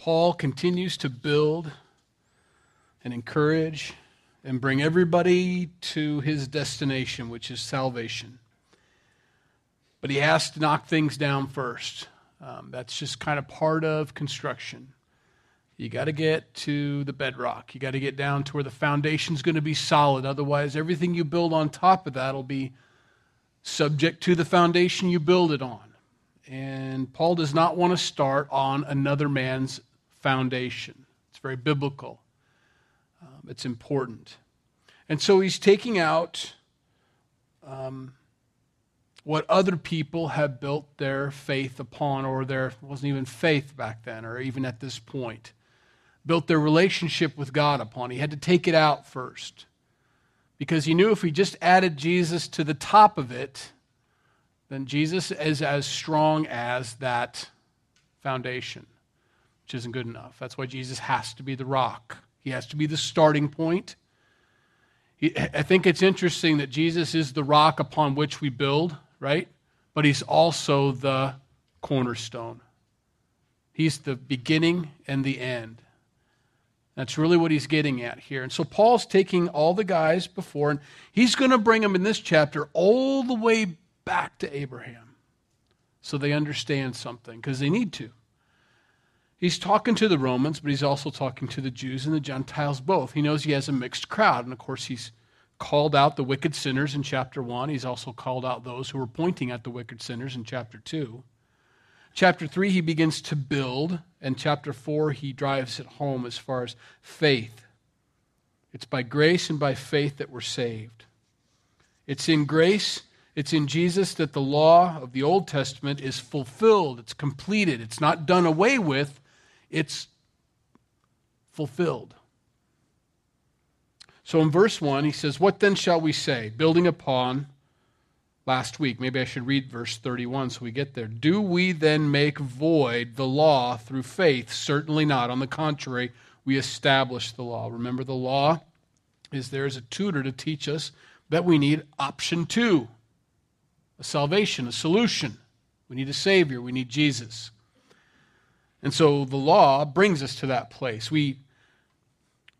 Paul continues to build and encourage and bring everybody to his destination, which is salvation. But he has to knock things down first. Um, that's just kind of part of construction. You got to get to the bedrock. You got to get down to where the foundation's going to be solid. Otherwise, everything you build on top of that will be subject to the foundation you build it on. And Paul does not want to start on another man's foundation. It's very biblical, um, it's important. And so he's taking out um, what other people have built their faith upon, or there wasn't even faith back then, or even at this point, built their relationship with God upon. He had to take it out first. Because he knew if he just added Jesus to the top of it, then Jesus is as strong as that foundation, which isn't good enough. That's why Jesus has to be the rock, he has to be the starting point. I think it's interesting that Jesus is the rock upon which we build, right? But he's also the cornerstone. He's the beginning and the end. That's really what he's getting at here. And so Paul's taking all the guys before, and he's going to bring them in this chapter all the way back to Abraham so they understand something, because they need to. He's talking to the Romans, but he's also talking to the Jews and the Gentiles both. He knows he has a mixed crowd. And of course, he's called out the wicked sinners in chapter 1. He's also called out those who are pointing at the wicked sinners in chapter 2. Chapter 3, he begins to build. And chapter 4, he drives it home as far as faith. It's by grace and by faith that we're saved. It's in grace, it's in Jesus that the law of the Old Testament is fulfilled, it's completed, it's not done away with, it's fulfilled. So in verse 1, he says, What then shall we say? Building upon last week. Maybe I should read verse 31 so we get there. Do we then make void the law through faith? Certainly not. On the contrary, we establish the law. Remember, the law is there as a tutor to teach us that we need option two a salvation, a solution. We need a Savior, we need Jesus. And so the law brings us to that place. We,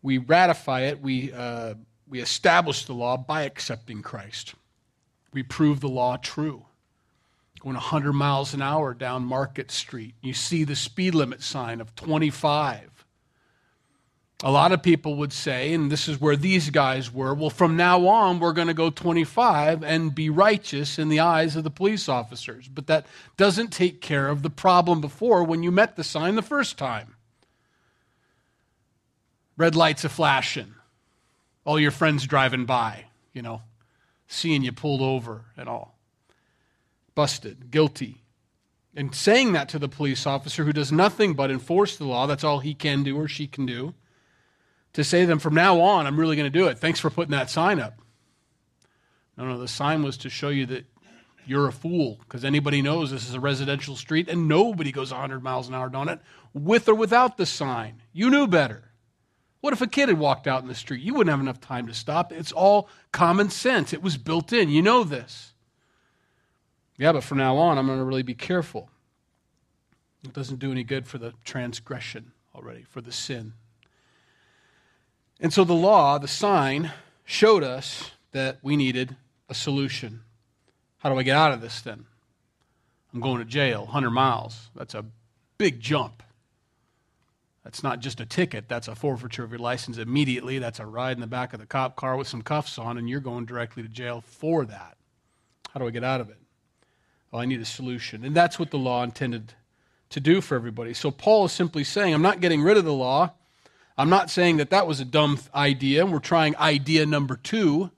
we ratify it, we, uh, we establish the law by accepting Christ. We prove the law true. Going 100 miles an hour down Market Street, you see the speed limit sign of 25. A lot of people would say, and this is where these guys were, well, from now on, we're going to go 25 and be righteous in the eyes of the police officers. But that doesn't take care of the problem before when you met the sign the first time. Red lights are flashing, all your friends driving by, you know, seeing you pulled over and all. Busted, guilty. And saying that to the police officer who does nothing but enforce the law, that's all he can do or she can do to say to them, from now on, I'm really going to do it. Thanks for putting that sign up. No, no, the sign was to show you that you're a fool because anybody knows this is a residential street and nobody goes 100 miles an hour down it with or without the sign. You knew better. What if a kid had walked out in the street? You wouldn't have enough time to stop. It's all common sense. It was built in. You know this. Yeah, but from now on, I'm going to really be careful. It doesn't do any good for the transgression already, for the sin. And so the law, the sign, showed us that we needed a solution. How do I get out of this then? I'm going to jail, 100 miles. That's a big jump. That's not just a ticket, that's a forfeiture of your license immediately. That's a ride in the back of the cop car with some cuffs on, and you're going directly to jail for that. How do I get out of it? Well, I need a solution. And that's what the law intended to do for everybody. So Paul is simply saying, I'm not getting rid of the law. I'm not saying that that was a dumb idea. We're trying idea number two.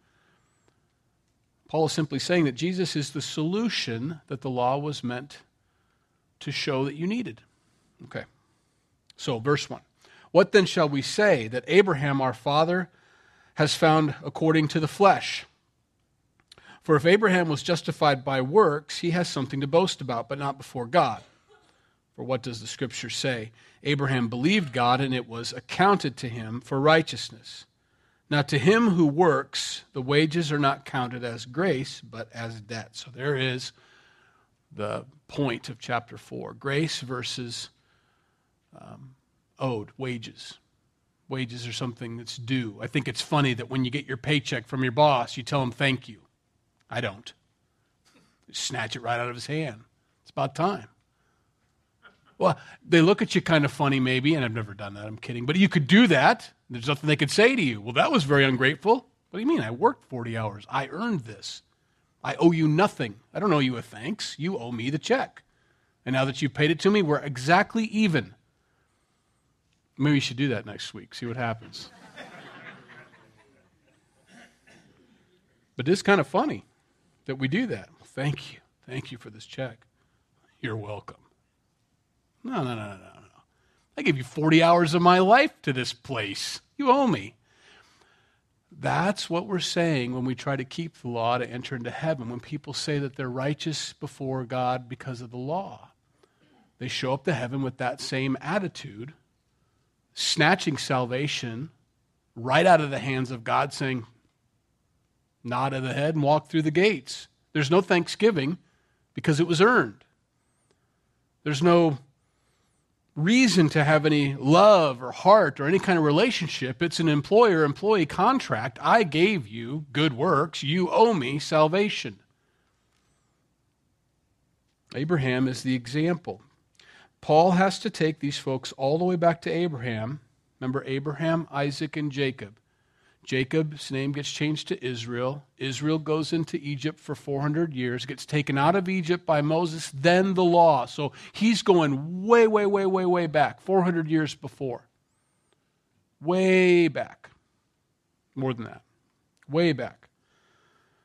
Paul is simply saying that Jesus is the solution that the law was meant to show that you needed. Okay. So, verse 1. What then shall we say that Abraham our father has found according to the flesh? For if Abraham was justified by works, he has something to boast about, but not before God. For what does the scripture say? Abraham believed God, and it was accounted to him for righteousness. Now, to him who works, the wages are not counted as grace, but as debt. So there is the point of chapter 4 grace versus um, owed wages. Wages are something that's due. I think it's funny that when you get your paycheck from your boss, you tell him thank you. I don't. snatch it right out of his hand. It's about time. Well, they look at you kind of funny, maybe, and I've never done that. I'm kidding. But you could do that. There's nothing they could say to you. Well, that was very ungrateful. What do you mean? I worked 40 hours. I earned this. I owe you nothing. I don't owe you a thanks. You owe me the check. And now that you've paid it to me, we're exactly even. Maybe you should do that next week, see what happens. but it's kind of funny that we do that. Thank you. Thank you for this check. You're welcome. No, no, no, no, no. I gave you 40 hours of my life to this place. You owe me. That's what we're saying when we try to keep the law to enter into heaven. When people say that they're righteous before God because of the law, they show up to heaven with that same attitude, snatching salvation right out of the hands of God, saying, Nod of the head and walk through the gates. There's no thanksgiving because it was earned. There's no reason to have any love or heart or any kind of relationship. It's an employer employee contract. I gave you good works. You owe me salvation. Abraham is the example. Paul has to take these folks all the way back to Abraham. Remember Abraham, Isaac, and Jacob. Jacob's name gets changed to Israel. Israel goes into Egypt for 400 years, gets taken out of Egypt by Moses, then the law. So he's going way, way, way, way, way back, 400 years before. Way back. More than that. Way back.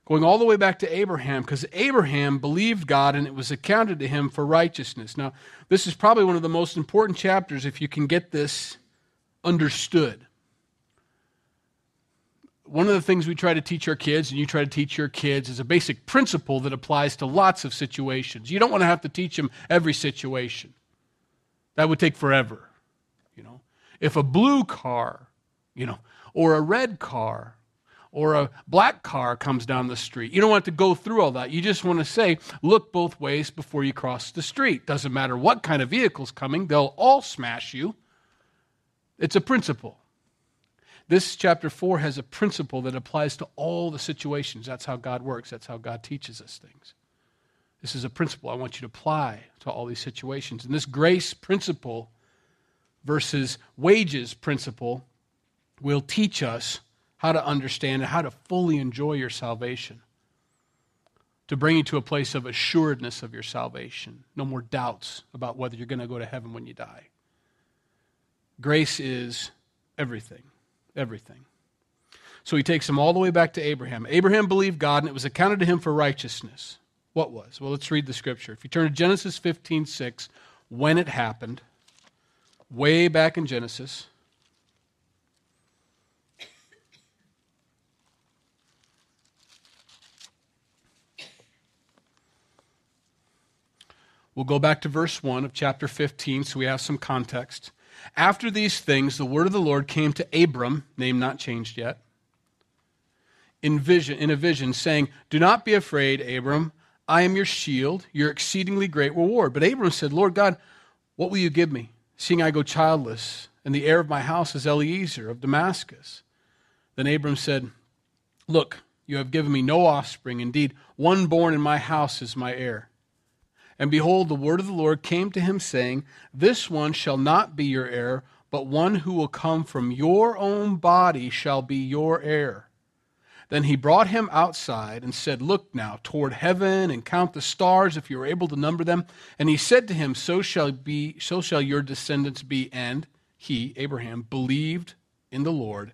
Going all the way back to Abraham, because Abraham believed God and it was accounted to him for righteousness. Now, this is probably one of the most important chapters if you can get this understood one of the things we try to teach our kids, and you try to teach your kids, is a basic principle that applies to lots of situations. You don't want to have to teach them every situation. That would take forever. You know, if a blue car, you know, or a red car, or a black car comes down the street, you don't want to go through all that. You just want to say, look both ways before you cross the street. Doesn't matter what kind of vehicle's coming, they'll all smash you. It's a principle. This chapter 4 has a principle that applies to all the situations. That's how God works, that's how God teaches us things. This is a principle I want you to apply to all these situations. And this grace principle versus wages principle will teach us how to understand and how to fully enjoy your salvation. To bring you to a place of assuredness of your salvation. No more doubts about whether you're going to go to heaven when you die. Grace is everything everything. So he takes him all the way back to Abraham. Abraham believed God, and it was accounted to him for righteousness. What was? Well, let's read the scripture. If you turn to Genesis 15 6, when it happened, way back in Genesis. We'll go back to verse 1 of chapter 15 so we have some context. After these things, the word of the Lord came to Abram, name not changed yet, in, vision, in a vision, saying, Do not be afraid, Abram. I am your shield, your exceedingly great reward. But Abram said, Lord God, what will you give me, seeing I go childless, and the heir of my house is Eliezer of Damascus? Then Abram said, Look, you have given me no offspring. Indeed, one born in my house is my heir. And behold, the word of the Lord came to him, saying, This one shall not be your heir, but one who will come from your own body shall be your heir. Then he brought him outside and said, Look now toward heaven and count the stars if you are able to number them. And he said to him, So shall be, so shall your descendants be. And he, Abraham, believed in the Lord,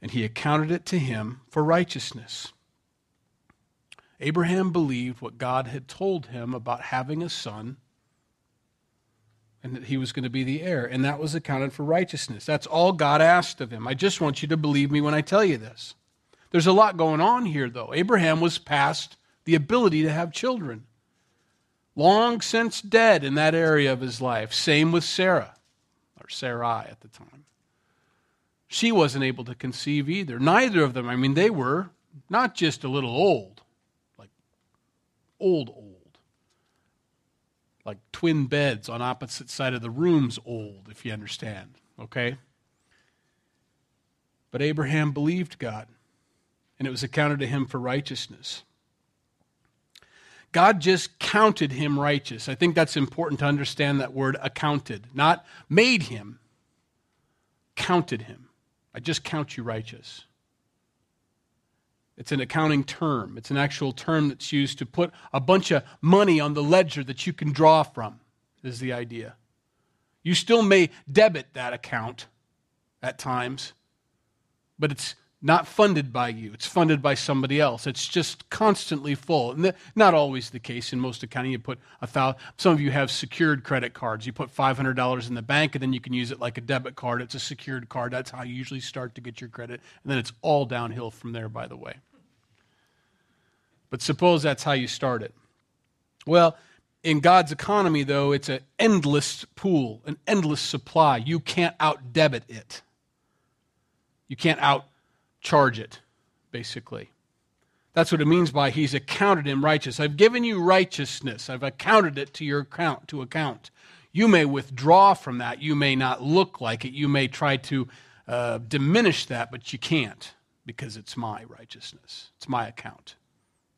and he accounted it to him for righteousness. Abraham believed what God had told him about having a son and that he was going to be the heir, and that was accounted for righteousness. That's all God asked of him. I just want you to believe me when I tell you this. There's a lot going on here, though. Abraham was past the ability to have children, long since dead in that area of his life. Same with Sarah, or Sarai at the time. She wasn't able to conceive either. Neither of them, I mean, they were not just a little old, old, old. like twin beds on opposite side of the rooms old, if you understand. Okay? But Abraham believed God, and it was accounted to him for righteousness. God just counted him righteous. I think that's important to understand that word accounted. Not made him, counted him. I just count you righteous. It's an accounting term. It's an actual term that's used to put a bunch of money on the ledger that you can draw from, is the idea. You still may debit that account at times, but it's not funded by you. It's funded by somebody else. It's just constantly full. And not always the case in most accounting. You put a thousand. Some of you have secured credit cards. You put five hundred dollars in the bank, and then you can use it like a debit card. It's a secured card. That's how you usually start to get your credit, and then it's all downhill from there. By the way. But suppose that's how you start it. Well, in God's economy, though, it's an endless pool, an endless supply. You can't out debit it. You can't out charge it, basically. That's what it means by he's accounted him righteous. I've given you righteousness. I've accounted it to your account to account. You may withdraw from that. You may not look like it. You may try to uh, diminish that, but you can't because it's my righteousness. It's my account.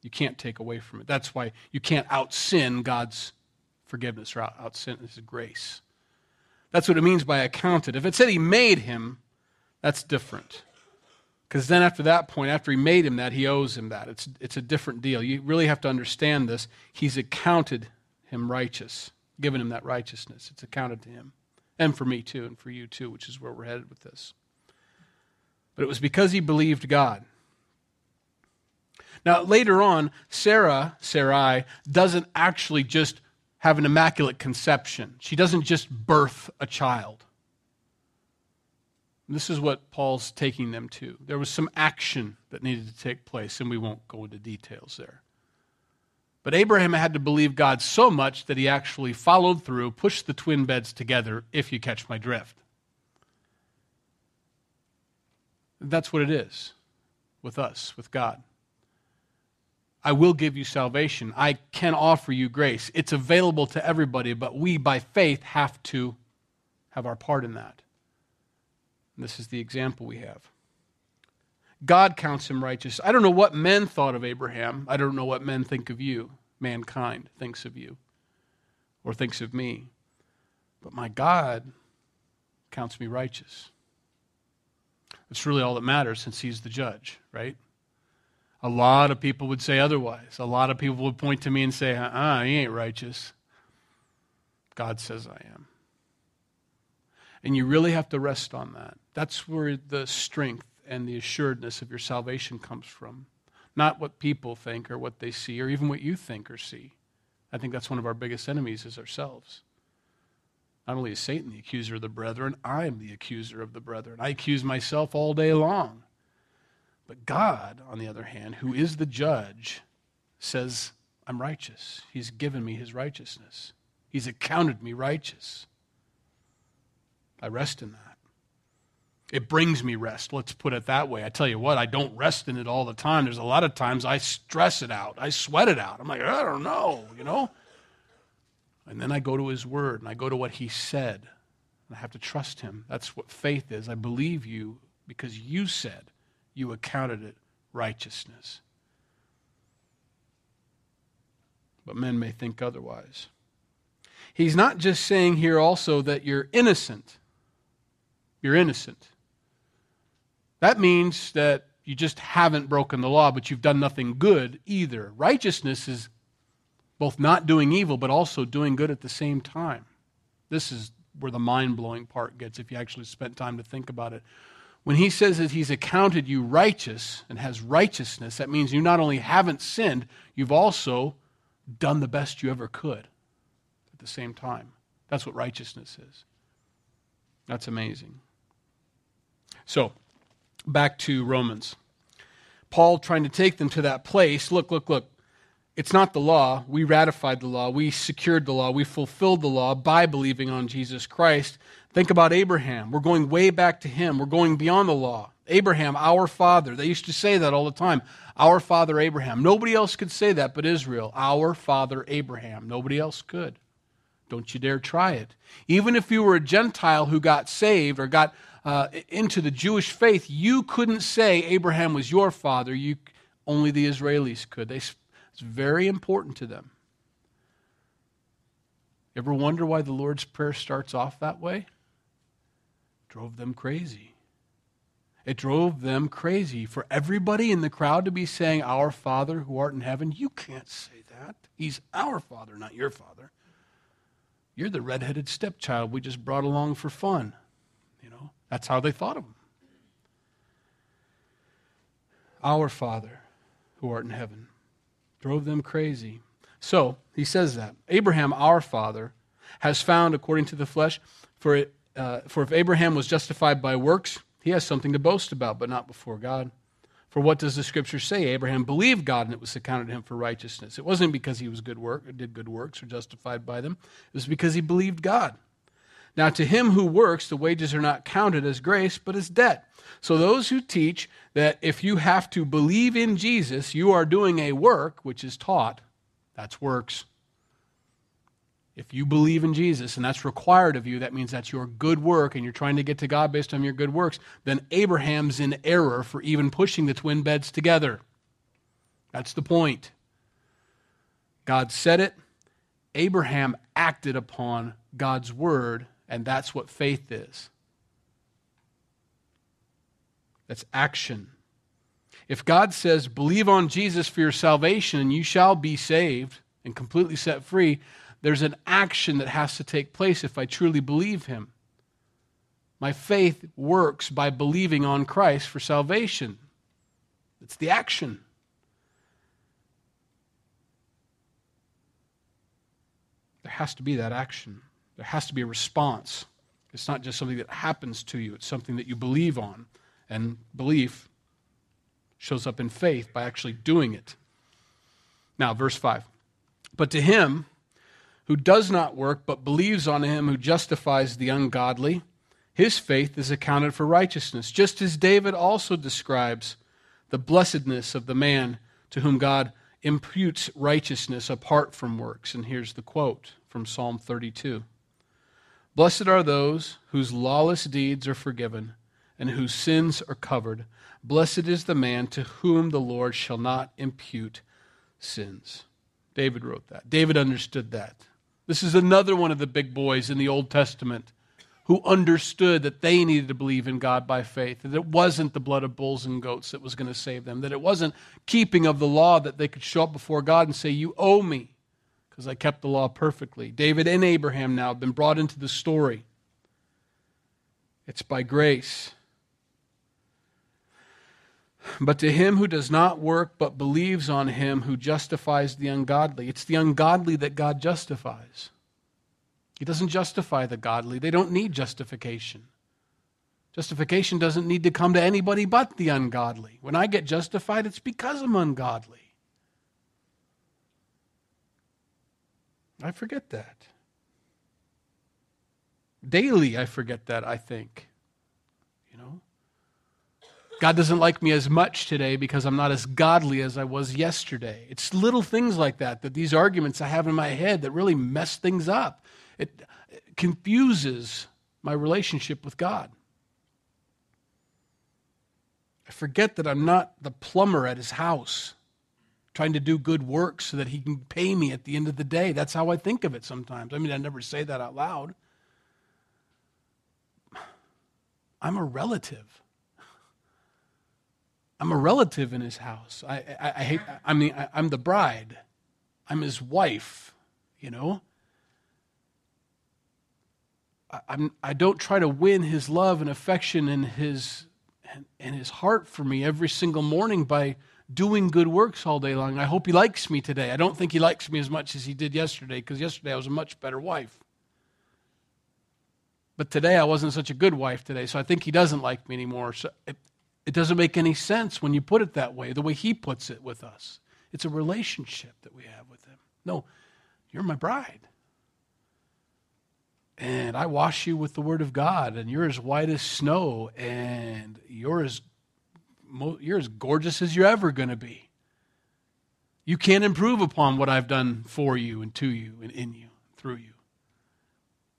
You can't take away from it. That's why you can't out sin God's forgiveness or out, sin his grace. That's what it means by accounted. If it said he made him, that's different. Because then after that point, after he made him that, he owes him that. It's, it's a different deal. You really have to understand this. He's accounted him righteous, given him that righteousness. It's accounted to him. And for me too, and for you too, which is where we're headed with this. But it was because he believed God. Now, later on, Sarah, Sarai, doesn't actually just have an immaculate conception. She doesn't just birth a child. This is what Paul's taking them to. There was some action that needed to take place, and we won't go into details there. But Abraham had to believe God so much that he actually followed through, pushed the twin beds together, if you catch my drift. That's what it is with us, with God. I will give you salvation. I can offer you grace. It's available to everybody, but we, by faith, have to have our part in that. This is the example we have. God counts him righteous. I don't know what men thought of Abraham. I don't know what men think of you. Mankind thinks of you or thinks of me. But my God counts me righteous. That's really all that matters since he's the judge, right? A lot of people would say otherwise. A lot of people would point to me and say, uh uh, he ain't righteous. God says I am. And you really have to rest on that. That's where the strength and the assuredness of your salvation comes from. Not what people think or what they see or even what you think or see. I think that's one of our biggest enemies is ourselves. Not only is Satan the accuser of the brethren, I am the accuser of the brethren. I accuse myself all day long. But God, on the other hand, who is the judge, says, I'm righteous. He's given me his righteousness. He's accounted me righteous. I rest in that. It brings me rest. Let's put it that way. I tell you what, I don't rest in it all the time. There's a lot of times I stress it out. I sweat it out. I'm like, I don't know, you know? And then I go to his word and I go to what he said. And I have to trust him. That's what faith is. I believe you because you said you accounted it righteousness. But men may think otherwise. He's not just saying here also that you're innocent. You're innocent. That means that you just haven't broken the law, but you've done nothing good either. Righteousness is both not doing evil, but also doing good at the same time. This is where the mind blowing part gets if you actually spent time to think about it. When he says that he's accounted you righteous and has righteousness, that means you not only haven't sinned, you've also done the best you ever could at the same time. That's what righteousness is. That's amazing. So, back to Romans. Paul trying to take them to that place. Look, look, look. It's not the law. We ratified the law. We secured the law. We fulfilled the law by believing on Jesus Christ. Think about Abraham. We're going way back to him. We're going beyond the law. Abraham, our father. They used to say that all the time. Our father Abraham. Nobody else could say that but Israel. Our father Abraham. Nobody else could. Don't you dare try it. Even if you were a Gentile who got saved or got uh, into the Jewish faith, you couldn't say Abraham was your father. You, only the Israelis could. They, it's very important to them. Ever wonder why the Lord's Prayer starts off that way? Drove them crazy. It drove them crazy. For everybody in the crowd to be saying, Our Father who art in heaven, you can't say that. He's our Father, not your Father. You're the redheaded stepchild we just brought along for fun. That's how they thought of him. Our Father who art in heaven drove them crazy. So he says that. Abraham, our father, has found, according to the flesh, for, it, uh, for if Abraham was justified by works, he has something to boast about, but not before God. For what does the scripture say? Abraham believed God and it was accounted to him for righteousness. It wasn't because he was good work did good works or justified by them. It was because he believed God. Now to him who works, the wages are not counted as grace, but as debt. So those who teach that if you have to believe in Jesus, you are doing a work, which is taught, that's works. If you believe in Jesus and that's required of you, that means that's your good work and you're trying to get to God based on your good works, then Abraham's in error for even pushing the twin beds together. That's the point. God said it, Abraham acted upon God's word, and that's what faith is. That's action. If God says, believe on Jesus for your salvation and you shall be saved and completely set free, there's an action that has to take place if I truly believe Him. My faith works by believing on Christ for salvation. It's the action. There has to be that action. There has to be a response. It's not just something that happens to you, it's something that you believe on. And belief shows up in faith by actually doing it. Now, verse 5. But to him who does not work, but believes on him who justifies the ungodly, his faith is accounted for righteousness, just as David also describes the blessedness of the man to whom God imputes righteousness apart from works. And here's the quote from Psalm 32 Blessed are those whose lawless deeds are forgiven and whose sins are covered. Blessed is the man to whom the Lord shall not impute sins. David wrote that. David understood that. This is another one of the big boys in the Old Testament who understood that they needed to believe in God by faith, that it wasn't the blood of bulls and goats that was going to save them, that it wasn't keeping of the law that they could show up before God and say, You owe me, because I kept the law perfectly. David and Abraham now have been brought into the story. It's by grace. But to him who does not work but believes on him who justifies the ungodly, it's the ungodly that God justifies. He doesn't justify the godly, they don't need justification. Justification doesn't need to come to anybody but the ungodly. When I get justified, it's because I'm ungodly. I forget that. Daily, I forget that, I think. You know? God doesn't like me as much today because I'm not as godly as I was yesterday. It's little things like that, that these arguments I have in my head that really mess things up. It, confuses my relationship with God. I forget that I'm not the plumber at his house trying to do good work so that he can pay me at the end of the day. That's how I think of it sometimes. I mean, I never say that out loud. I'm a relative. I'm a relative in his house. I, I, I hate, I mean, I, I'm the bride. I'm his wife, you know? I, I'm, I don't try to win his love and affection and his, and, and his heart for me every single morning by doing good works all day long. I hope he likes me today. I don't think he likes me as much as he did yesterday because yesterday I was a much better wife. But today I wasn't such a good wife today, so I think he doesn't like me anymore. So it, it doesn't make any sense when you put it that way, the way he puts it with us. It's a relationship that we have with him. No, you're my bride. And I wash you with the word of God, and you're as white as snow, and you're as, you're as gorgeous as you're ever going to be. You can't improve upon what I've done for you and to you and in you, through you.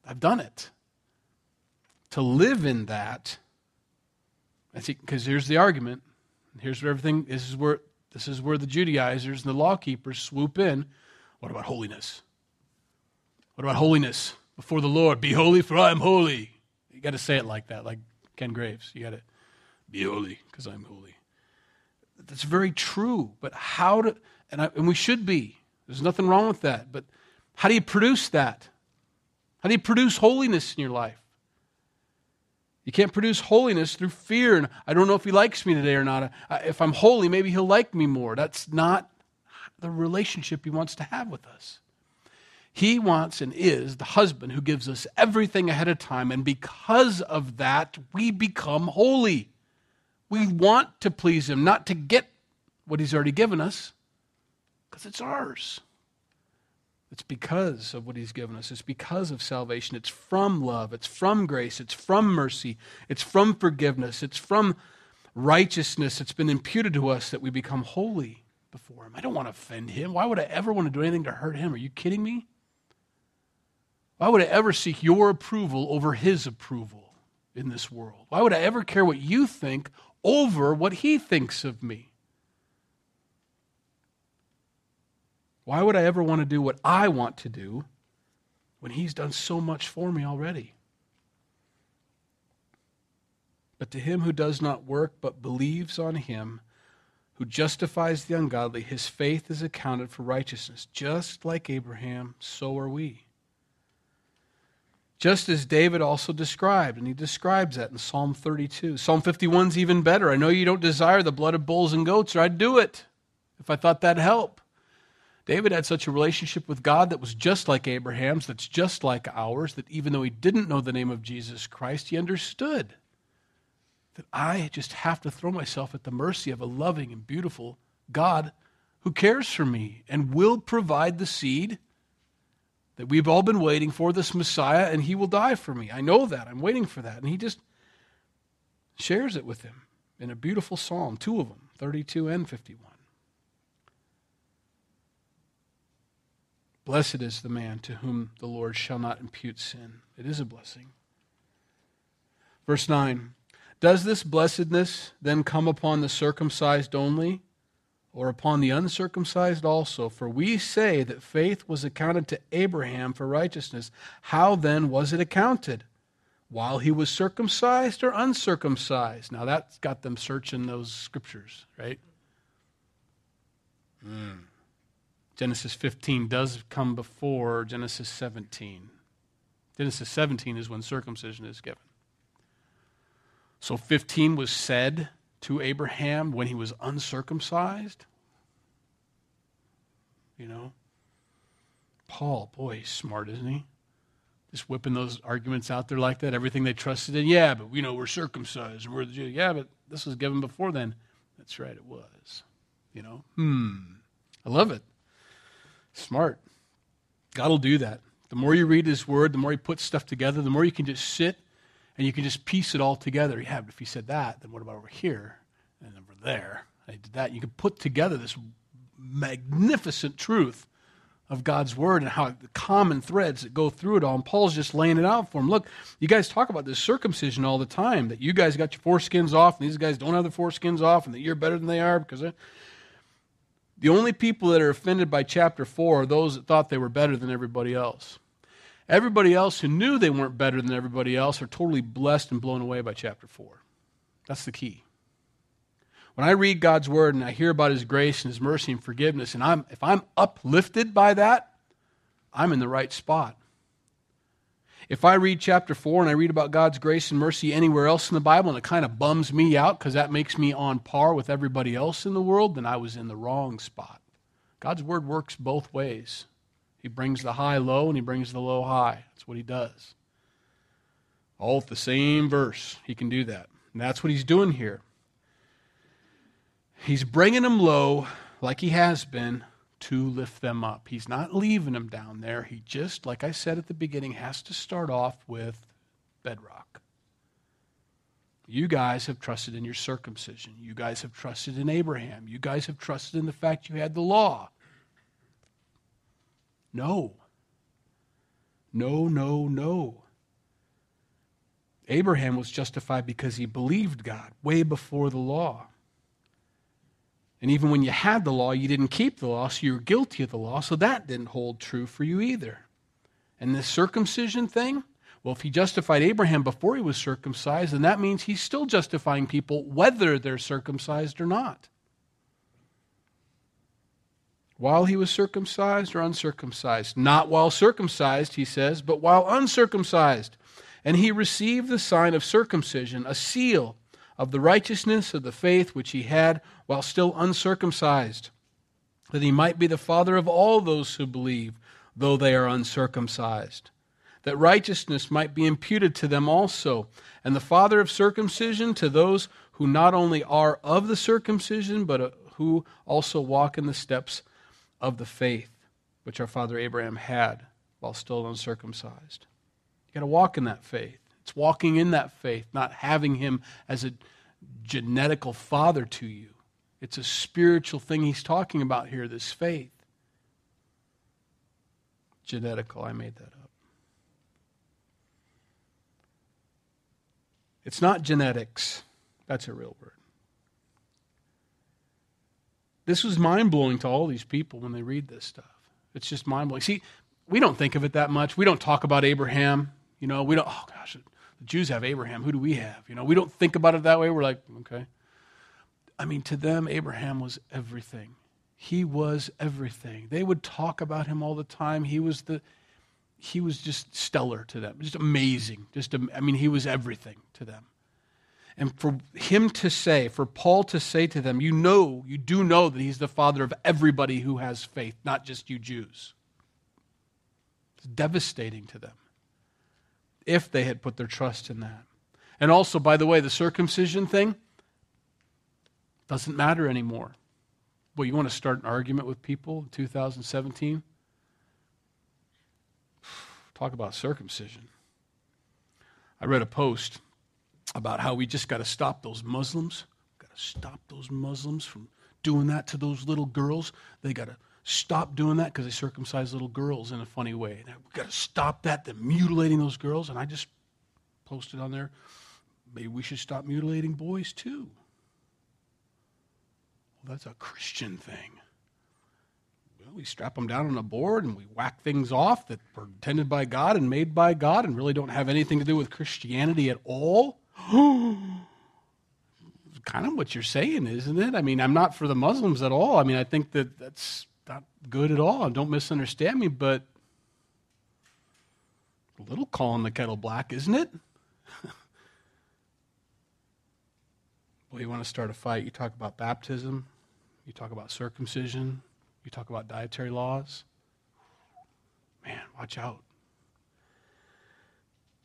I've done it. To live in that, I think, because here's the argument. Here's where everything. This is where this is where the Judaizers and the law keepers swoop in. What about holiness? What about holiness before the Lord? Be holy, for I am holy. You got to say it like that, like Ken Graves. You got to be holy, because I'm holy. That's very true. But how to? And, I, and we should be. There's nothing wrong with that. But how do you produce that? How do you produce holiness in your life? You can't produce holiness through fear. And I don't know if he likes me today or not. If I'm holy, maybe he'll like me more. That's not the relationship he wants to have with us. He wants and is the husband who gives us everything ahead of time. And because of that, we become holy. We want to please him, not to get what he's already given us, because it's ours. It's because of what he's given us. It's because of salvation. It's from love. It's from grace. It's from mercy. It's from forgiveness. It's from righteousness that's been imputed to us that we become holy before him. I don't want to offend him. Why would I ever want to do anything to hurt him? Are you kidding me? Why would I ever seek your approval over his approval in this world? Why would I ever care what you think over what he thinks of me? Why would I ever want to do what I want to do when He's done so much for me already? But to him who does not work but believes on Him who justifies the ungodly, his faith is accounted for righteousness. Just like Abraham, so are we. Just as David also described, and he describes that in Psalm 32. Psalm 51 is even better. I know you don't desire the blood of bulls and goats, or I'd do it if I thought that'd help. David had such a relationship with God that was just like Abraham's, that's just like ours, that even though he didn't know the name of Jesus Christ, he understood that I just have to throw myself at the mercy of a loving and beautiful God who cares for me and will provide the seed that we've all been waiting for, this Messiah, and he will die for me. I know that. I'm waiting for that. And he just shares it with him in a beautiful psalm, two of them, 32 and 51. Blessed is the man to whom the Lord shall not impute sin. It is a blessing. Verse 9 Does this blessedness then come upon the circumcised only, or upon the uncircumcised also? For we say that faith was accounted to Abraham for righteousness. How then was it accounted? While he was circumcised or uncircumcised? Now that's got them searching those scriptures, right? Mm. Genesis 15 does come before Genesis 17. Genesis 17 is when circumcision is given. So 15 was said to Abraham when he was uncircumcised. You know? Paul, boy, he's smart, isn't he? Just whipping those arguments out there like that, everything they trusted in. Yeah, but you know, we're circumcised we're the Jews. Yeah, but this was given before then. That's right, it was. You know? Hmm. I love it. Smart. God will do that. The more you read His Word, the more He puts stuff together, the more you can just sit and you can just piece it all together. Yeah, but if He said that, then what about over here? And over there? I did that. You can put together this magnificent truth of God's Word and how the common threads that go through it all. And Paul's just laying it out for him. Look, you guys talk about this circumcision all the time that you guys got your foreskins off and these guys don't have their foreskins off and that you're better than they are because. The only people that are offended by chapter 4 are those that thought they were better than everybody else. Everybody else who knew they weren't better than everybody else are totally blessed and blown away by chapter 4. That's the key. When I read God's word and I hear about his grace and his mercy and forgiveness, and I'm, if I'm uplifted by that, I'm in the right spot. If I read chapter 4 and I read about God's grace and mercy anywhere else in the Bible and it kind of bums me out because that makes me on par with everybody else in the world, then I was in the wrong spot. God's word works both ways. He brings the high low and he brings the low high. That's what he does. All at the same verse, he can do that. And that's what he's doing here. He's bringing them low like he has been to lift them up. He's not leaving them down there. He just, like I said at the beginning, has to start off with bedrock. You guys have trusted in your circumcision. You guys have trusted in Abraham. You guys have trusted in the fact you had the law. No. No, no, no. Abraham was justified because he believed God way before the law. And even when you had the law, you didn't keep the law, so you were guilty of the law, so that didn't hold true for you either. And this circumcision thing, well, if he justified Abraham before he was circumcised, then that means he's still justifying people whether they're circumcised or not. While he was circumcised or uncircumcised? Not while circumcised, he says, but while uncircumcised. And he received the sign of circumcision, a seal of the righteousness of the faith which he had while still uncircumcised, that he might be the father of all those who believe, though they are uncircumcised, that righteousness might be imputed to them also, and the father of circumcision to those who not only are of the circumcision, but uh, who also walk in the steps of the faith which our father Abraham had while still uncircumcised. You got to walk in that faith. It's walking in that faith, not having him as a genetical father to you. It's a spiritual thing he's talking about here, this faith. Genetical, I made that up. It's not genetics. That's a real word. This was mind blowing to all these people when they read this stuff. It's just mind blowing. See, we don't think of it that much. We don't talk about Abraham. You know, we don't, oh gosh, the Jews have Abraham. Who do we have? You know, we don't think about it that way. We're like, okay. I mean, to them, Abraham was everything. He was everything. They would talk about him all the time. He was the, he was just stellar to them, just amazing. Just, I mean, he was everything to them. And for him to say, for Paul to say to them, you know, you do know that he's the father of everybody who has faith, not just you Jews. It's devastating to them if they had put their trust in that. And also, by the way, the circumcision thing doesn't matter anymore. Well, you want to start an argument with people in 2017? Talk about circumcision. I read a post about how we just got to stop those Muslims. Got to stop those Muslims from doing that to those little girls. They got to stop doing that because they circumcise little girls in a funny way. We've got to stop that. They're mutilating those girls. And I just posted on there, maybe we should stop mutilating boys too. Well, that's a Christian thing. Well, we strap them down on a board and we whack things off that were intended by God and made by God and really don't have anything to do with Christianity at all. kind of what you're saying, isn't it? I mean, I'm not for the Muslims at all. I mean, I think that that's not good at all. Don't misunderstand me, but a little calling the kettle black, isn't it? well, you want to start a fight, you talk about baptism, you talk about circumcision, you talk about dietary laws. Man, watch out.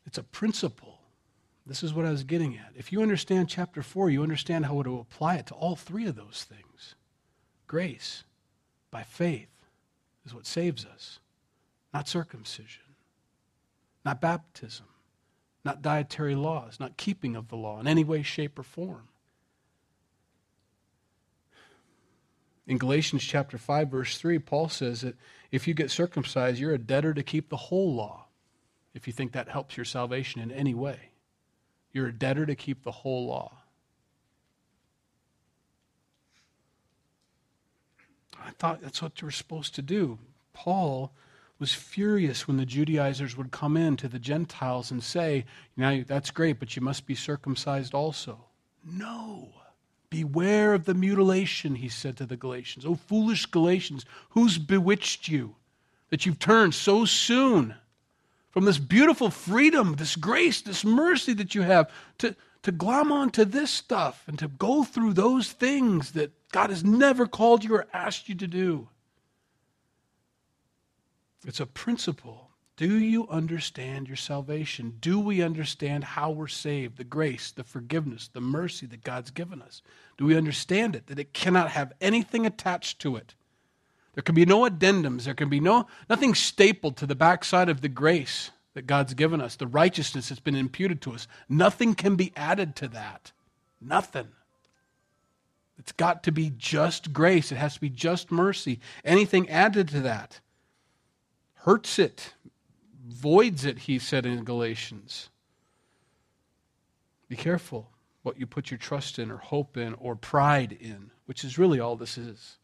It's a principle. This is what I was getting at. If you understand chapter 4, you understand how to apply it to all three of those things. Grace, by faith, is what saves us, not circumcision, not baptism, not dietary laws, not keeping of the law in any way, shape, or form. In Galatians chapter 5 verse 3, Paul says that if you get circumcised, you're a debtor to keep the whole law. If you think that helps your salvation in any way. You're a debtor to keep the whole law. I thought that's what you were supposed to do. Paul was furious when the Judaizers would come in to the Gentiles and say, Now that's great, but you must be circumcised also. No. Beware of the mutilation, he said to the Galatians. Oh, foolish Galatians, who's bewitched you that you've turned so soon? From this beautiful freedom, this grace, this mercy that you have, to, to glom onto this stuff and to go through those things that God has never called you or asked you to do. It's a principle. Do you understand your salvation? Do we understand how we're saved, the grace, the forgiveness, the mercy that God's given us? Do we understand it, that it cannot have anything attached to it there can be no addendums. There can be no nothing stapled to the backside of the grace that God's given us, the righteousness that's been imputed to us. Nothing can be added to that. Nothing. It's got to be just grace. It has to be just mercy. Anything added to that hurts it, voids it, he said in Galatians. Be careful what you put your trust in or hope in or pride in, which is really all this is.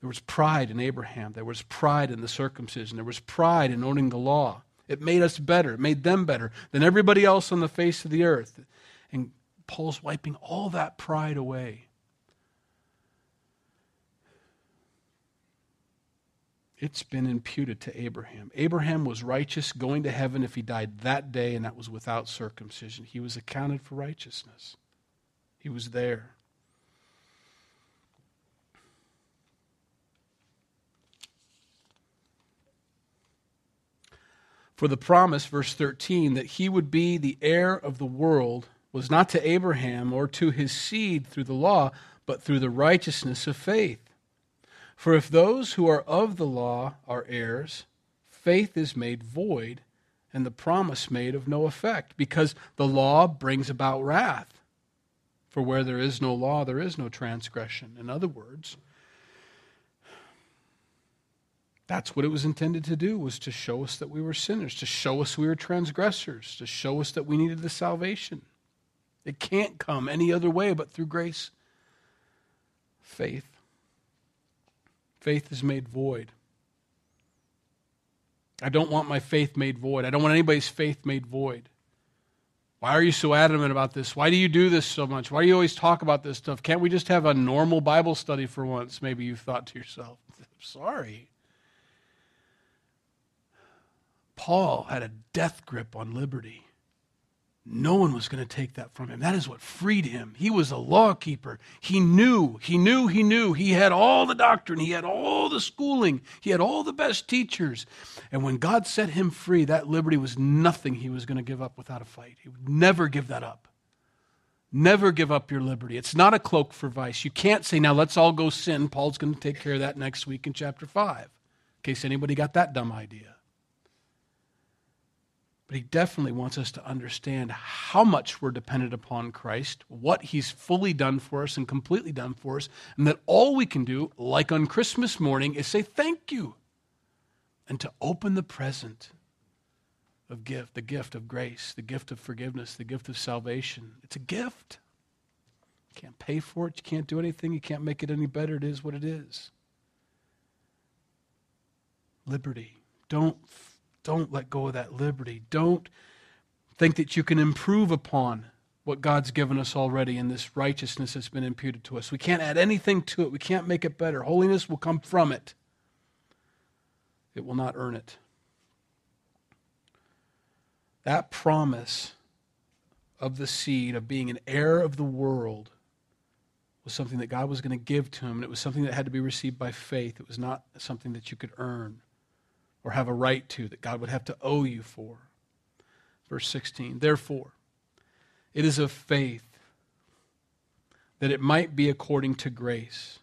There was pride in Abraham. There was pride in the circumcision. There was pride in owning the law. It made us better. It made them better than everybody else on the face of the earth. And Paul's wiping all that pride away. It's been imputed to Abraham. Abraham was righteous, going to heaven if he died that day, and that was without circumcision. He was accounted for righteousness. He was there. For the promise, verse 13, that he would be the heir of the world was not to Abraham or to his seed through the law, but through the righteousness of faith. For if those who are of the law are heirs, faith is made void, and the promise made of no effect, because the law brings about wrath. For where there is no law, there is no transgression. In other words, that's what it was intended to do was to show us that we were sinners to show us we were transgressors to show us that we needed the salvation. It can't come any other way but through grace. Faith. Faith is made void. I don't want my faith made void. I don't want anybody's faith made void. Why are you so adamant about this? Why do you do this so much? Why do you always talk about this stuff? Can't we just have a normal bible study for once maybe you've thought to yourself? Sorry Paul had a death grip on liberty. No one was going to take that from him. That is what freed him. He was a law keeper. He knew, he knew, he knew. He had all the doctrine, he had all the schooling, he had all the best teachers. And when God set him free, that liberty was nothing he was going to give up without a fight. He would never give that up. Never give up your liberty. It's not a cloak for vice. You can't say, now let's all go sin. Paul's going to take care of that next week in chapter 5, in case anybody got that dumb idea. But he definitely wants us to understand how much we're dependent upon Christ, what he's fully done for us and completely done for us, and that all we can do, like on Christmas morning, is say thank you and to open the present of gift, the gift of grace, the gift of forgiveness, the gift of salvation. It's a gift. You can't pay for it, you can't do anything, you can't make it any better. It is what it is. Liberty. Don't don't let go of that liberty. Don't think that you can improve upon what God's given us already in this righteousness that's been imputed to us. We can't add anything to it, we can't make it better. Holiness will come from it, it will not earn it. That promise of the seed, of being an heir of the world, was something that God was going to give to him, and it was something that had to be received by faith. It was not something that you could earn or have a right to that God would have to owe you for. Verse 16, therefore, it is of faith that it might be according to grace,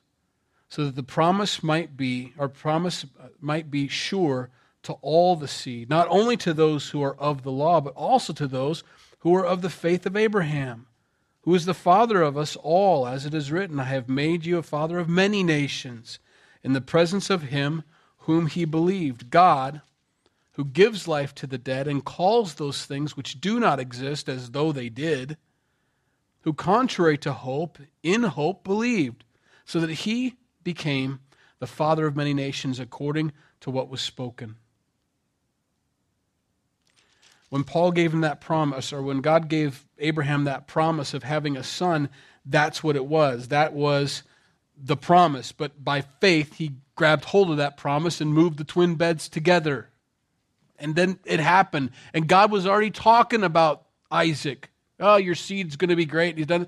so that the promise might be, or promise uh, might be sure to all the seed, not only to those who are of the law, but also to those who are of the faith of Abraham, who is the father of us all, as it is written, I have made you a father of many nations, in the presence of him whom he believed, God, who gives life to the dead and calls those things which do not exist as though they did, who, contrary to hope, in hope believed, so that he became the father of many nations according to what was spoken. When Paul gave him that promise, or when God gave Abraham that promise of having a son, that's what it was. That was the promise. But by faith, he grabbed hold of that promise and moved the twin beds together. And then it happened. And God was already talking about Isaac. Oh, your seed's going to be great. He's done,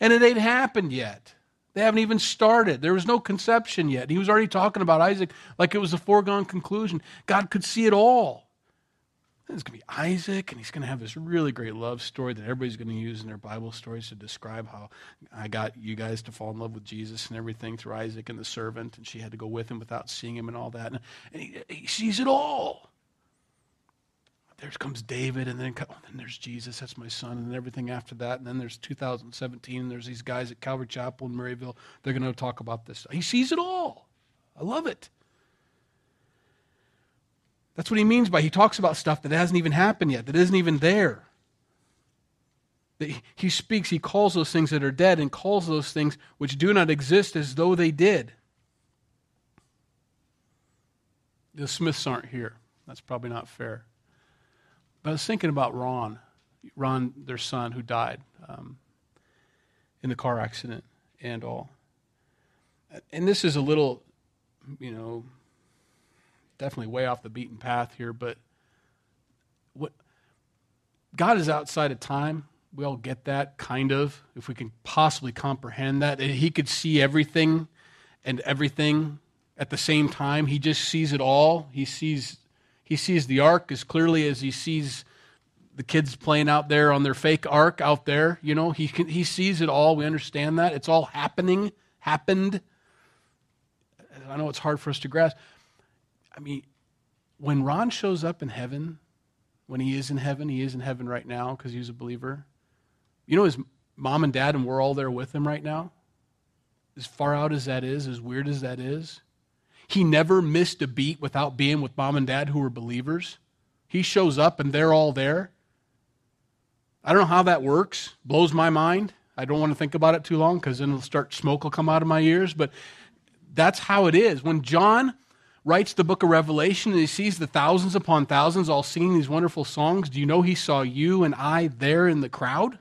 and it ain't happened yet. They haven't even started. There was no conception yet. He was already talking about Isaac like it was a foregone conclusion. God could see it all. It's going to be Isaac, and he's going to have this really great love story that everybody's going to use in their Bible stories to describe how I got you guys to fall in love with Jesus and everything through Isaac and the servant, and she had to go with him without seeing him and all that. And, he, he, sees it all. There comes David, and then, oh, then there's Jesus, that's my son, and everything after that. And then there's 2017, and there's these guys at Calvary Chapel in Maryville. They're going to talk about this. He sees it all. I love it. That's what he means by he talks about stuff that hasn't even happened yet, that isn't even there. That he speaks, he calls those things that are dead and calls those things which do not exist as though they did. The Smiths aren't here. That's probably not fair. But I was thinking about Ron, Ron, their son, who died um, in the car accident and all. And this is a little, you know, definitely way off the beaten path here, but what God is outside of time. We all get that, kind of, if we can possibly comprehend that. He could see everything and everything at the same time. He just sees it all. He sees he sees the ark as clearly as he sees the kids playing out there on their fake ark out there. You know, he can, he sees it all. We understand that it's all happening, happened. I know it's hard for us to grasp. I mean, when Ron shows up in heaven, when he is in heaven, he is in heaven right now because he's a believer. You know, his mom and dad, and we're all there with him right now. As far out as that is, as weird as that is, he never missed a beat without being with mom and dad who were believers. He shows up and they're all there. I don't know how that works. Blows my mind. I don't want to think about it too long because then it'll start smoke will come out of my ears. But that's how it is. When John writes the book of Revelation and he sees the thousands upon thousands all singing these wonderful songs, do you know he saw you and I there in the crowd?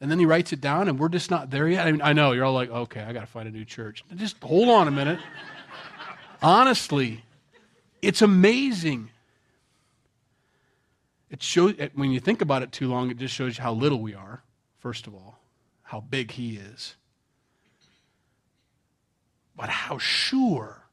And then he writes it down, and we're just not there yet. I, mean, I know you're all like, okay, I got to find a new church. Just hold on a minute. Honestly, it's amazing. It shows when you think about it too long, it just shows you how little we are. First of all, how big He is, but how sure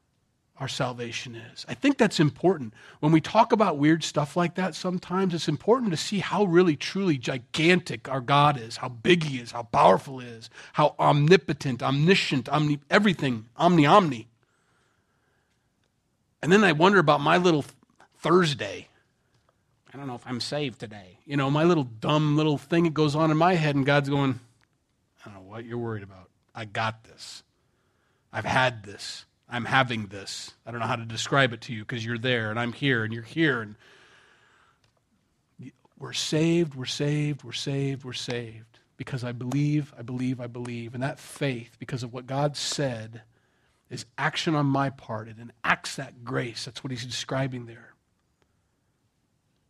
our salvation is. I think that's important. When we talk about weird stuff like that, sometimes it's important to see how really, truly gigantic our God is, how big He is, how powerful He is, how omnipotent, omniscient, omni, everything, omni, omni. And then I wonder about my little Thursday. I don't know if I'm saved today. You know, my little dumb little thing that goes on in my head, and God's going, I don't know what you're worried about. I got this. I've had this. I'm having this. I don't know how to describe it to you because you're there and I'm here and you're here. And we're saved, we're saved, we're saved, we're saved because I believe, I believe, I believe. And that faith, because of what God said, is action on my part. It enacts that grace. That's what he's describing there.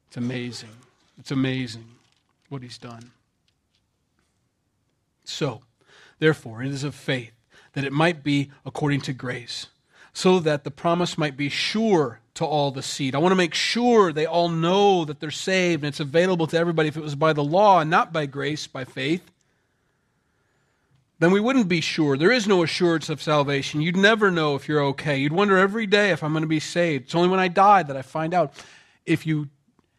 It's amazing. It's amazing what he's done. So, therefore, it is of faith that it might be according to grace so that the promise might be sure to all the seed. I want to make sure they all know that they're saved and it's available to everybody. If it was by the law and not by grace, by faith, then we wouldn't be sure. There is no assurance of salvation. You'd never know if you're okay. You'd wonder every day if I'm going to be saved. It's only when I die that I find out. If you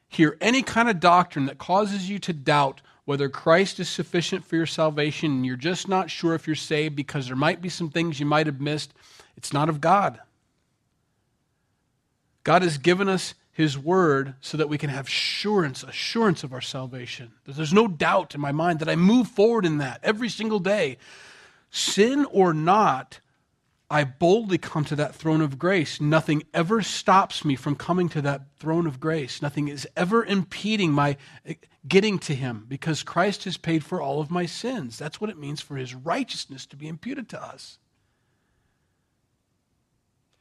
hear any kind of doctrine that causes you to doubt whether Christ is sufficient for your salvation and you're just not sure if you're saved because there might be some things you might have missed, it's not of God. God has given us his word so that we can have assurance, assurance of our salvation. There's no doubt in my mind that I move forward in that every single day. Sin or not, I boldly come to that throne of grace. Nothing ever stops me from coming to that throne of grace. Nothing is ever impeding my eh, getting to him because Christ has paid for all of my sins. That's what it means for his righteousness to be imputed to us.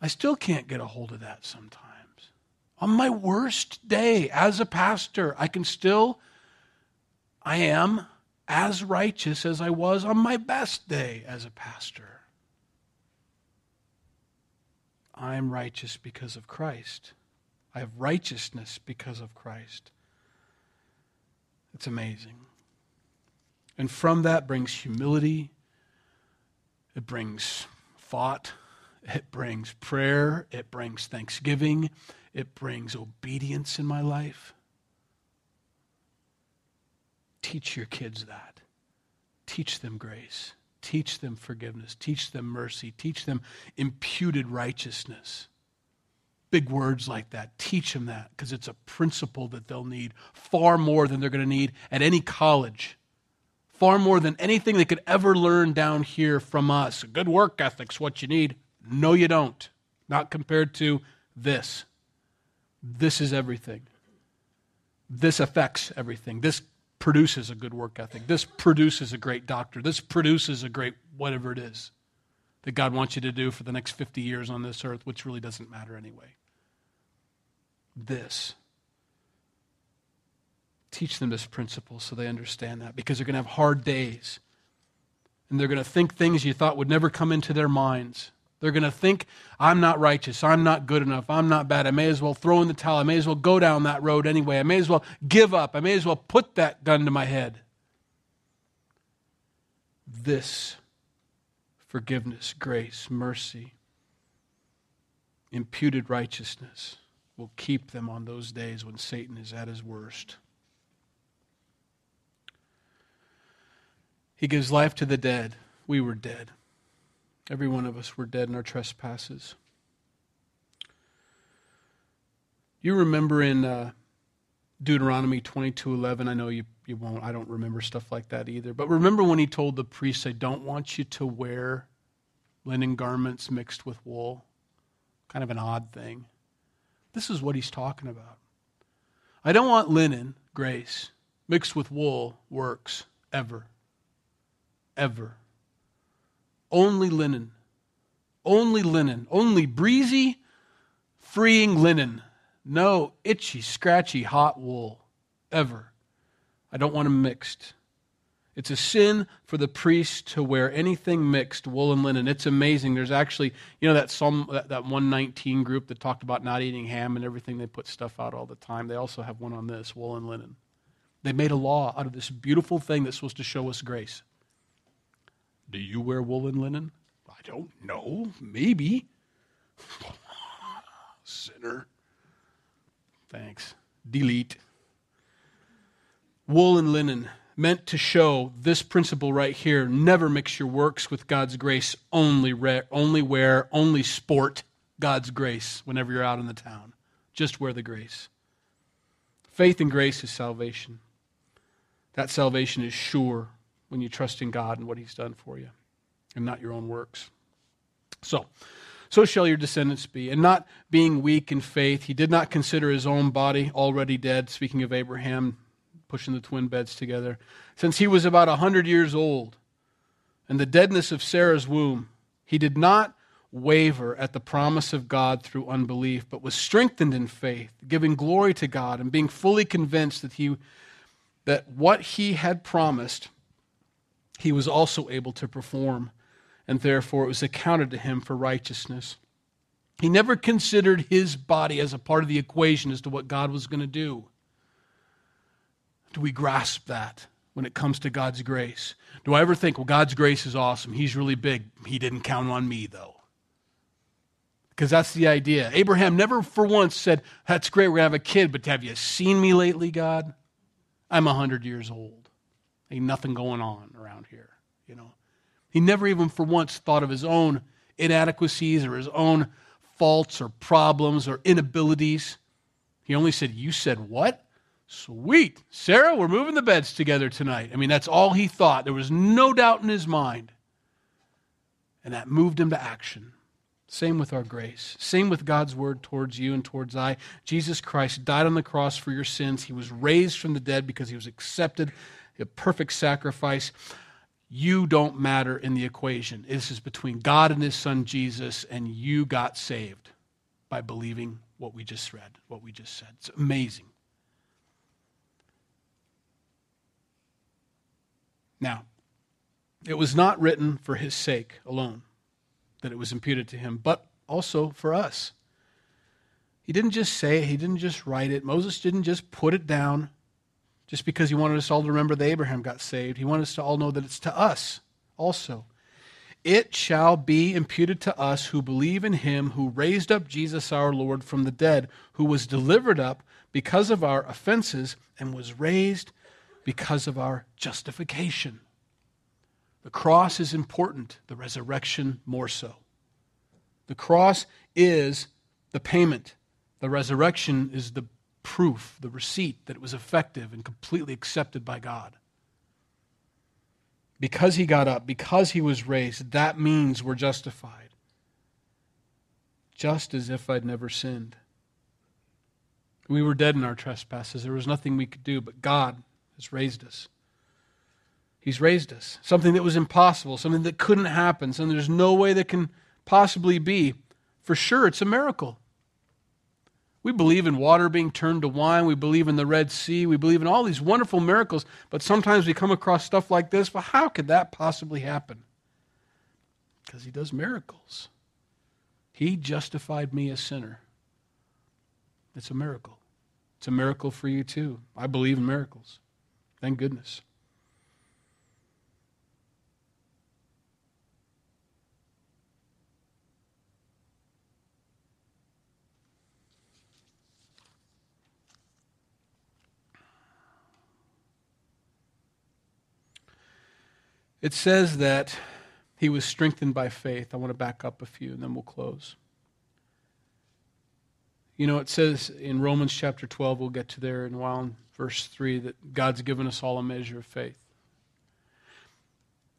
I still can't get a hold of that sometimes. On my worst day as a pastor, I can still, I am as righteous as I was on my best day as a pastor. I am righteous because of Christ. I have righteousness because of Christ. It's amazing. And from that brings humility, it brings thought, it brings prayer, it brings thanksgiving, it brings obedience in my life. Teach your kids that. Teach them grace. Teach them forgiveness. Teach them mercy. Teach them imputed righteousness. Big words like that. Teach them that because it's a principle that they'll need far more than they're going to need at any college. Far more than anything they could ever learn down here from us. Good work ethic's what you need. No, you don't. Not compared to this. This is everything. This affects everything. This produces a good work ethic. This produces a great doctor. This produces a great whatever it is that God wants you to do for the next 50 years on this earth, which really doesn't matter anyway. This. Teach them this principle so they understand that because they're going to have hard days. And they're going to think things you thought would never come into their minds. They're going to think, I'm not righteous. I'm not good enough. I'm not bad. I may as well throw in the towel. I may as well go down that road anyway. I may as well give up. I may as well put that gun to my head. This forgiveness, grace, mercy, imputed righteousness will keep them on those days when Satan is at his worst. He gives life to the dead. We were dead. Every one of us were dead in our trespasses. You remember in uh, Deuteronomy 22:11, I know you, you won't, I don't remember stuff like that either. But remember when he told the priests, I don't want you to wear linen garments mixed with wool? Kind of an odd thing. This is what he's talking about. I don't want linen, grace, mixed with wool, works, ever. Ever. Only linen. Only linen. Only breezy, freeing linen. No itchy, scratchy, hot wool. Ever. I don't want them mixed. It's a sin for the priest to wear anything mixed, wool and linen. It's amazing. There's actually, you know, that Psalm, that, that 119 group that talked about not eating ham and everything. They put stuff out all the time. They also have one on this, wool and linen. They made a law out of this beautiful thing that's supposed to show us grace. Do you wear woolen linen? I don't know. Maybe. Sinner. Thanks. Delete. Wool and linen meant to show this principle right here never mix your works with God's grace only re- only wear only sport God's grace whenever you're out in the town just wear the grace faith and grace is salvation that salvation is sure when you trust in God and what He's done for you, and not your own works. So, so shall your descendants be. And not being weak in faith, he did not consider his own body already dead, speaking of Abraham pushing the twin beds together, since he was about a hundred years old, and the deadness of Sarah's womb, he did not waver at the promise of God through unbelief, but was strengthened in faith, giving glory to God, and being fully convinced that he that what he had promised he was also able to perform, and therefore it was accounted to him for righteousness. He never considered his body as a part of the equation as to what God was going to do. Do we grasp that when it comes to God's grace? Do I ever think, well, God's grace is awesome. He's really big. He didn't count on me, though. Because that's the idea. Abraham never for once said, That's great, we're going to have a kid, but have you seen me lately, God? I'm 100 years old. Ain't nothing going on around here, you know. He never even for once thought of his own inadequacies or his own faults or problems or inabilities. He only said, You said what? Sweet. Sarah, we're moving the beds together tonight. I mean, that's all he thought. There was no doubt in his mind. And that moved him to action. Same with our grace. Same with God's word towards you and towards I. Jesus Christ died on the cross for your sins. He was raised from the dead because he was accepted a perfect sacrifice. You don't matter in the equation. This is between God and His Son Jesus, and you got saved by believing what we just read, what we just said. It's amazing. Now, it was not written for his sake alone that it was imputed to him, but also for us. He didn't just say it, he didn't just write it. Moses didn't just put it down just because he wanted us all to remember that Abraham got saved. He wanted us to all know that it's to us also. It shall be imputed to us who believe in him who raised up Jesus our Lord from the dead, who was delivered up because of our offenses and was raised because of our justification. The cross is important, the resurrection more so. The cross is the payment, the resurrection is the proof, the receipt that it was effective and completely accepted by God. Because he got up, because he was raised, that means we're justified. Just as if I'd never sinned. We were dead in our trespasses. There was nothing we could do, but God has raised us. He's raised us. Something that was impossible, something that couldn't happen, something there's no way that can possibly be. For sure, it's a miracle. We believe in water being turned to wine. We believe in the Red Sea. We believe in all these wonderful miracles. But sometimes we come across stuff like this. Well, how could that possibly happen? Because he does miracles. He justified me a sinner. It's a miracle. It's a miracle for you too. I believe in miracles. Thank goodness. It says that he was strengthened by faith. I want to back up a few and then we'll close. You know, it says in Romans chapter 12, we'll get to there in a while, in verse 3, that God's given us all a measure of faith.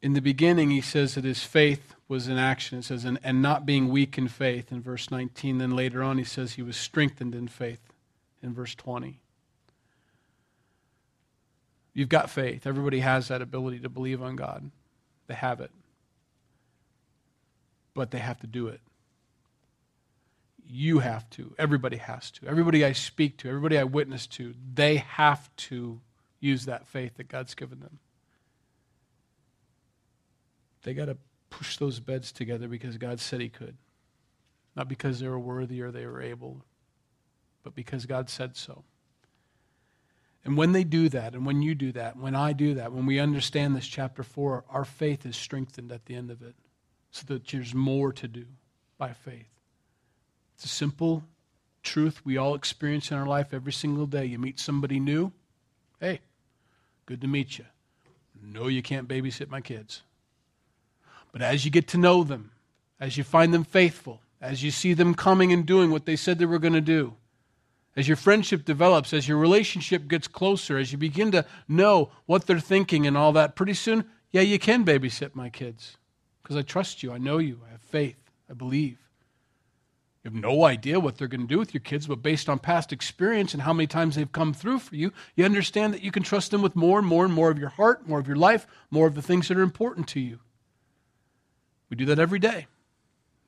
In the beginning, he says that his faith was in action. It says, and, and not being weak in faith in verse 19. Then later on, he says he was strengthened in faith in verse 20. You've got faith. Everybody has that ability to believe on God. They have it. But they have to do it. You have to. Everybody has to. Everybody I speak to, everybody I witness to, they have to use that faith that God's given them. They got to push those beds together because God said He could. Not because they were worthy or they were able, but because God said so. And when they do that, and when you do that, when I do that, when we understand this chapter 4, our faith is strengthened at the end of it so that there's more to do by faith. It's a simple truth we all experience in our life every single day. You meet somebody new, hey, good to meet you. No, you can't babysit my kids. But as you get to know them, as you find them faithful, as you see them coming and doing what they said they were going to do, as your friendship develops, as your relationship gets closer, as you begin to know what they're thinking and all that, pretty soon, yeah, you can babysit my kids because I trust you. I know you. I have faith. I believe. You have no idea what they're going to do with your kids, but based on past experience and how many times they've come through for you, you understand that you can trust them with more and more and more of your heart, more of your life, more of the things that are important to you. We do that every day.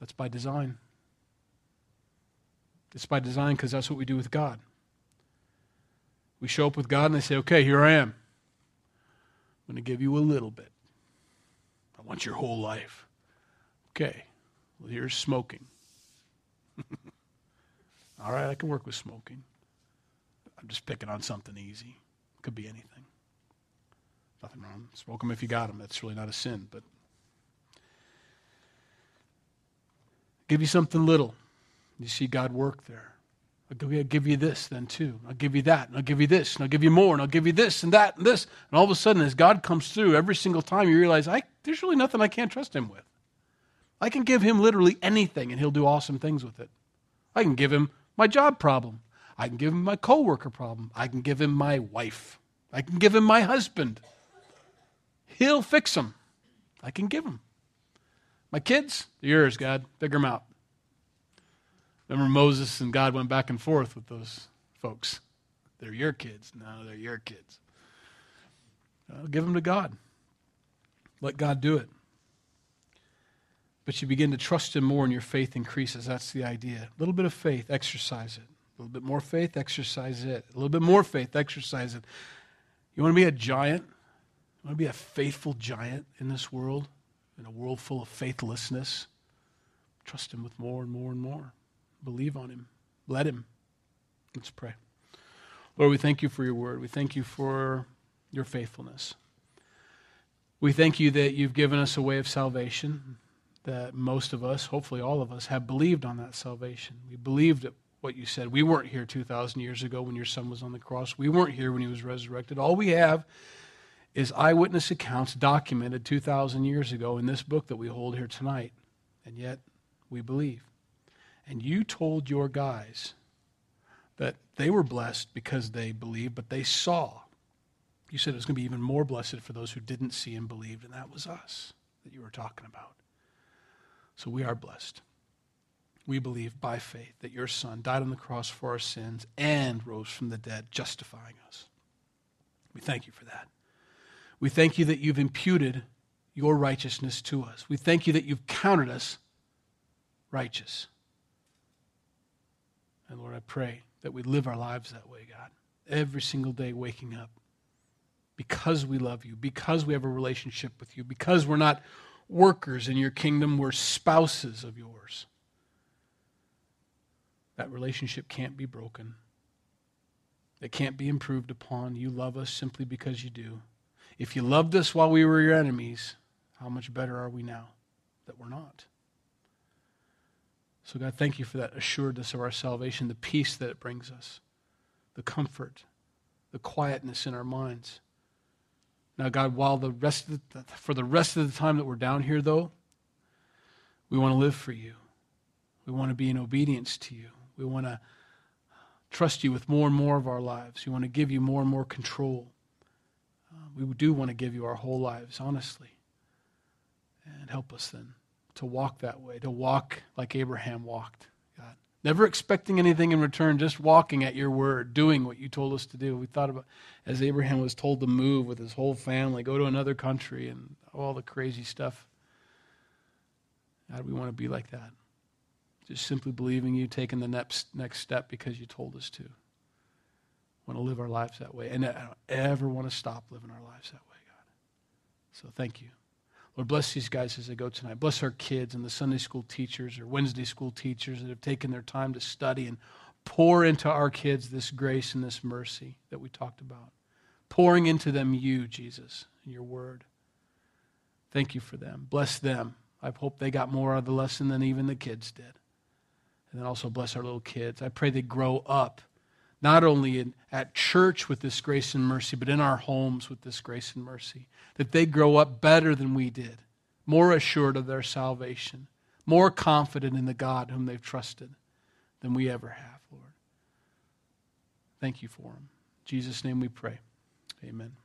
That's by design. It's by design because that's what we do with God. We show up with God and they say, okay, here I am. I'm going to give you a little bit. I want your whole life. Okay, well, here's smoking. All right, I can work with smoking. I'm just picking on something easy. Could be anything. Nothing wrong. Smoke them if you got them. That's really not a sin, but give you something little. You see God work there. I'll give you this then too. I'll give you that, and I'll give you this, and I'll give you more, and I'll give you this and that and this. And all of a sudden, as God comes through, every single time you realize, I, there's really nothing I can't trust Him with. I can give Him literally anything, and He'll do awesome things with it. I can give Him my job problem. I can give Him my coworker problem. I can give Him my wife. I can give Him my husband. He'll fix them. I can give them. My kids, they're yours, God. Figure them out. Remember Moses and God went back and forth with those folks. They're your kids. No, they're your kids. Uh, give them to God. Let God do it. But you begin to trust Him more and your faith increases. That's the idea. A little bit of faith, exercise it. A little bit more faith, exercise it. A little bit more faith, exercise it. You want to be a giant? You want to be a faithful giant in this world, in a world full of faithlessness? Trust Him with more and more and more. Believe on him. Let him. Let's pray. Lord, we thank you for your word. We thank you for your faithfulness. We thank you that you've given us a way of salvation, that most of us, hopefully all of us, have believed on that salvation. We believed what you said. We weren't here 2,000 years ago when your son was on the cross. We weren't here when he was resurrected. All we have is eyewitness accounts documented 2,000 years ago in this book that we hold here tonight. And yet, we believe. And you told your guys that they were blessed because they believed, but they saw. You said it was going to be even more blessed for those who didn't see and believed, and that was us that you were talking about. So we are blessed. we believe by faith that your Son died on the cross for our sins and rose from the dead, justifying us. We thank you for that. We thank you that you've imputed your righteousness to us. We thank you that you've counted us righteous. And Lord, I pray that we live our lives that way, God, every single day waking up because we love you, because we have a relationship with you, because we're not workers in your kingdom, we're spouses of yours. That relationship can't be broken. It can't be improved upon. You love us simply because you do. If you loved us while we were your enemies, how much better are we now that we're not? So, God, thank you for that assuredness of our salvation, the peace that it brings us, the comfort, the quietness in our minds. Now, God, while the rest the, for the rest of the time that we're down here, though, we want to live for you. We want to be in obedience to you. We want to trust you with more and more of our lives. We want to give you more and more control. Uh, we do want to give you our whole lives, honestly. And help us then to walk that way, to walk like Abraham walked, God. Never expecting anything in return, just walking at your word, doing what you told us to do. We thought about as Abraham was told to move with his whole family, go to another country, and all the crazy stuff. God, we want to be like that. Just simply believing you, taking the next, next step because you told us to. Want to live our lives that way. And I don't ever want to stop living our lives that way, God. So thank you. Lord, bless these guys as they go tonight. Bless our kids and the Sunday school teachers or Wednesday school teachers that have taken their time to study and pour into our kids this grace and this mercy that we talked about. Pouring into them you, Jesus, and your word. Thank you for them. Bless them. I hope they got more out of the lesson than even the kids did. And then also bless our little kids. I pray they grow up, not only in, at church with this grace and mercy, but in our homes with this grace and mercy. That they grow up better than we did, more assured of their salvation, more confident in the God whom they've trusted than we ever have, Lord. Thank you for them. In Jesus' name we pray. Amen.